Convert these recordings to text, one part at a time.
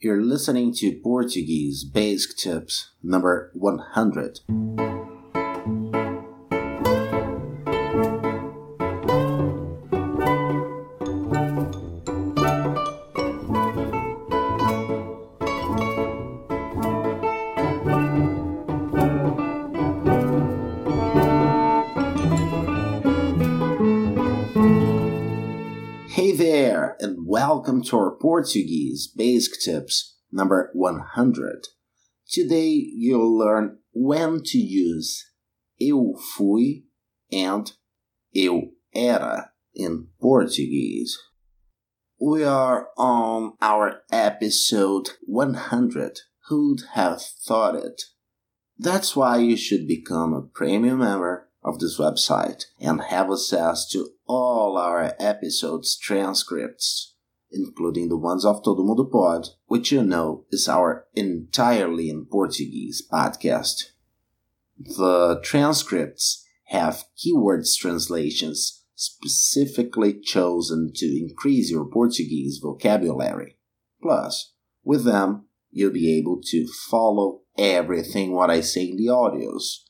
You're listening to Portuguese Basic Tips number 100. Welcome to our Portuguese Basic Tips number 100. Today you'll learn when to use eu fui and eu era in Portuguese. We are on our episode 100. Who'd have thought it? That's why you should become a premium member of this website and have access to all our episodes transcripts, including the ones of Todo Mundo Pod, which you know is our entirely in Portuguese podcast. The transcripts have keywords translations specifically chosen to increase your Portuguese vocabulary. Plus, with them, you'll be able to follow everything what I say in the audios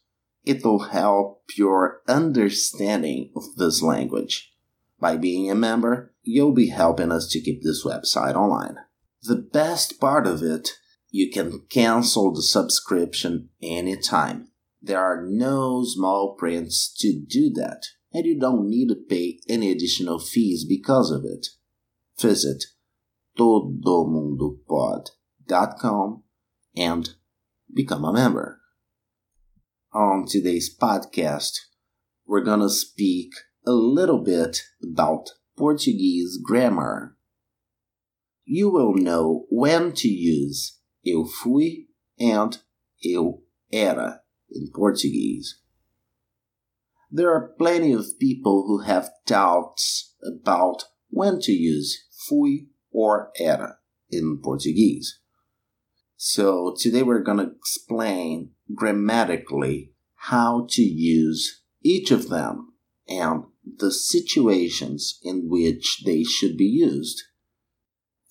it will help your understanding of this language. By being a member, you'll be helping us to keep this website online. The best part of it, you can cancel the subscription anytime. There are no small prints to do that, and you don't need to pay any additional fees because of it. Visit todomundopod.com and become a member on today's podcast, we're going to speak a little bit about Portuguese grammar. You will know when to use eu fui and eu era in Portuguese. There are plenty of people who have doubts about when to use fui or era in Portuguese. So today we're going to explain grammatically how to use each of them and the situations in which they should be used.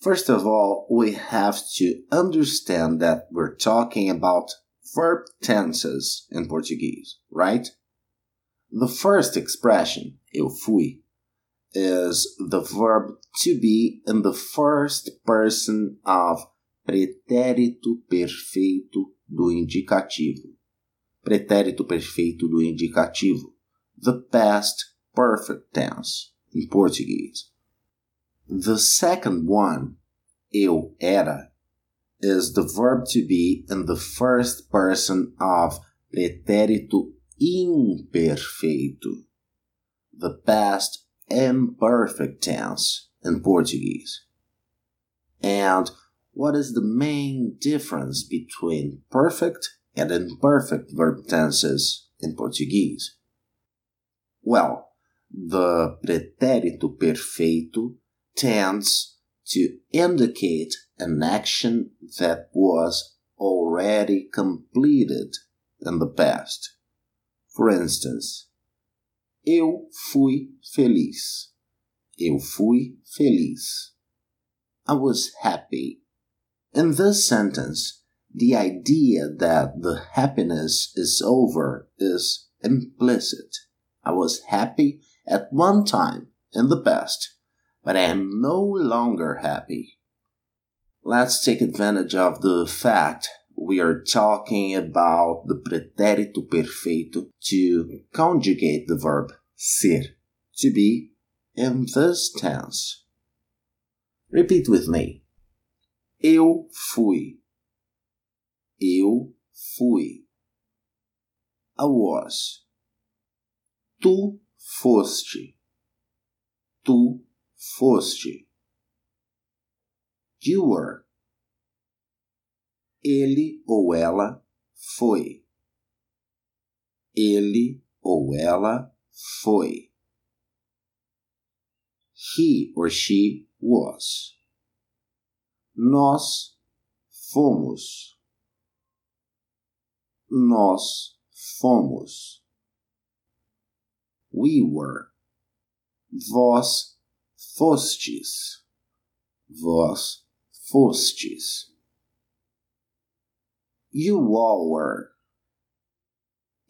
First of all, we have to understand that we're talking about verb tenses in Portuguese, right? The first expression, eu fui, is the verb to be in the first person of pretérito perfeito do indicativo. Pretérito perfeito do indicativo. The past perfect tense in Portuguese. The second one, eu era, is the verb to be in the first person of pretérito imperfeito. The past imperfect tense in Portuguese. And what is the main difference between perfect and imperfect verb tenses in Portuguese? Well, the pretérito perfeito tends to indicate an action that was already completed in the past. For instance, eu fui feliz. Eu fui feliz. I was happy. In this sentence, the idea that the happiness is over is implicit. I was happy at one time in the past, but I am no longer happy. Let's take advantage of the fact we are talking about the pretérito perfeito to conjugate the verb ser, to be, in this tense. Repeat with me. Eu fui. Eu fui. I was. Tu foste. Tu foste. You were. Ele ou ela foi. Ele ou ela foi. He or she was. Nós fomos. Nós fomos. We were. Vós fostes. Vós fostes. You all were.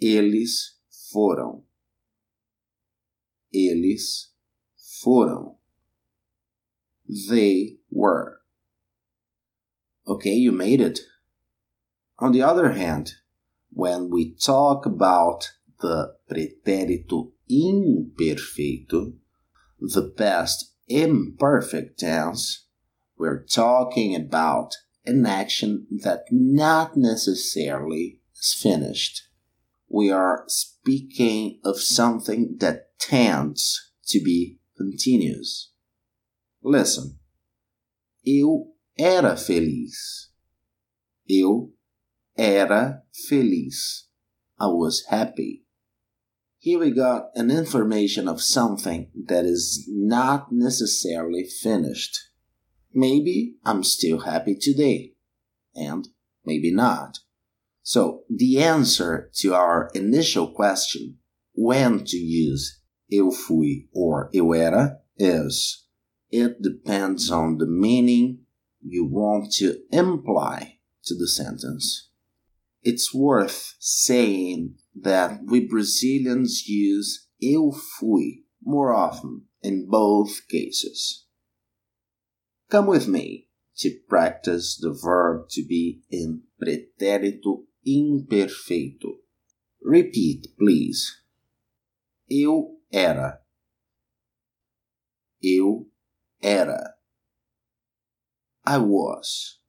Eles foram. Eles foram. They were. Okay, you made it. On the other hand, when we talk about the pretérito imperfeito, the past imperfect tense, we're talking about an action that not necessarily is finished. We are speaking of something that tends to be continuous. Listen. Eu era feliz. Eu era feliz. I was happy. Here we got an information of something that is not necessarily finished. Maybe I'm still happy today, and maybe not. So, the answer to our initial question, when to use eu fui or eu era, is it depends on the meaning you want to imply to the sentence. It's worth saying that we Brazilians use eu fui more often in both cases. Come with me to practice the verb to be in pretérito imperfeito. Repeat, please. Eu era. Eu era. I was.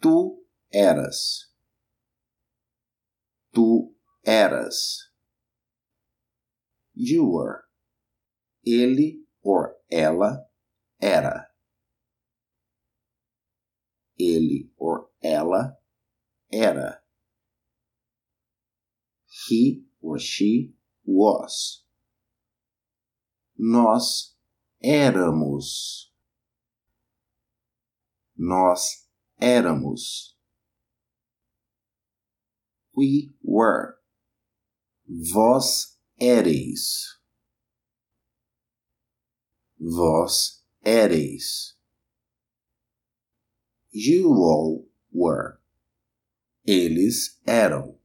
Tu eras. Tu eras. You were. Ele or ela era. Ele or ela era. He or she was. Nós éramos. Nós éramos. We were. Vós éreis. Vós éreis. You all were. Eles eram.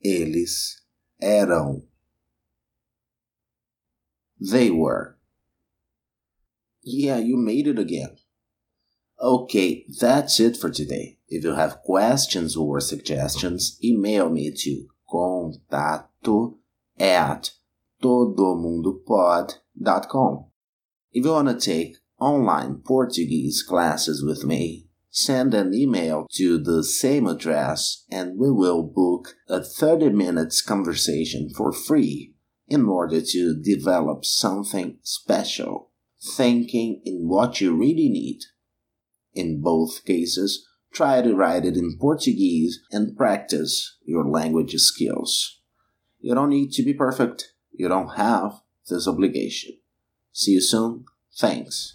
Eles eram. They were. Yeah, you made it again. Okay, that's it for today. If you have questions or suggestions, email me to contato at todomundopod.com. If you want to take online Portuguese classes with me, send an email to the same address and we will book a 30 minutes conversation for free in order to develop something special, thinking in what you really need. In both cases, try to write it in Portuguese and practice your language skills. You don't need to be perfect. You don't have this obligation. See you soon. Thanks.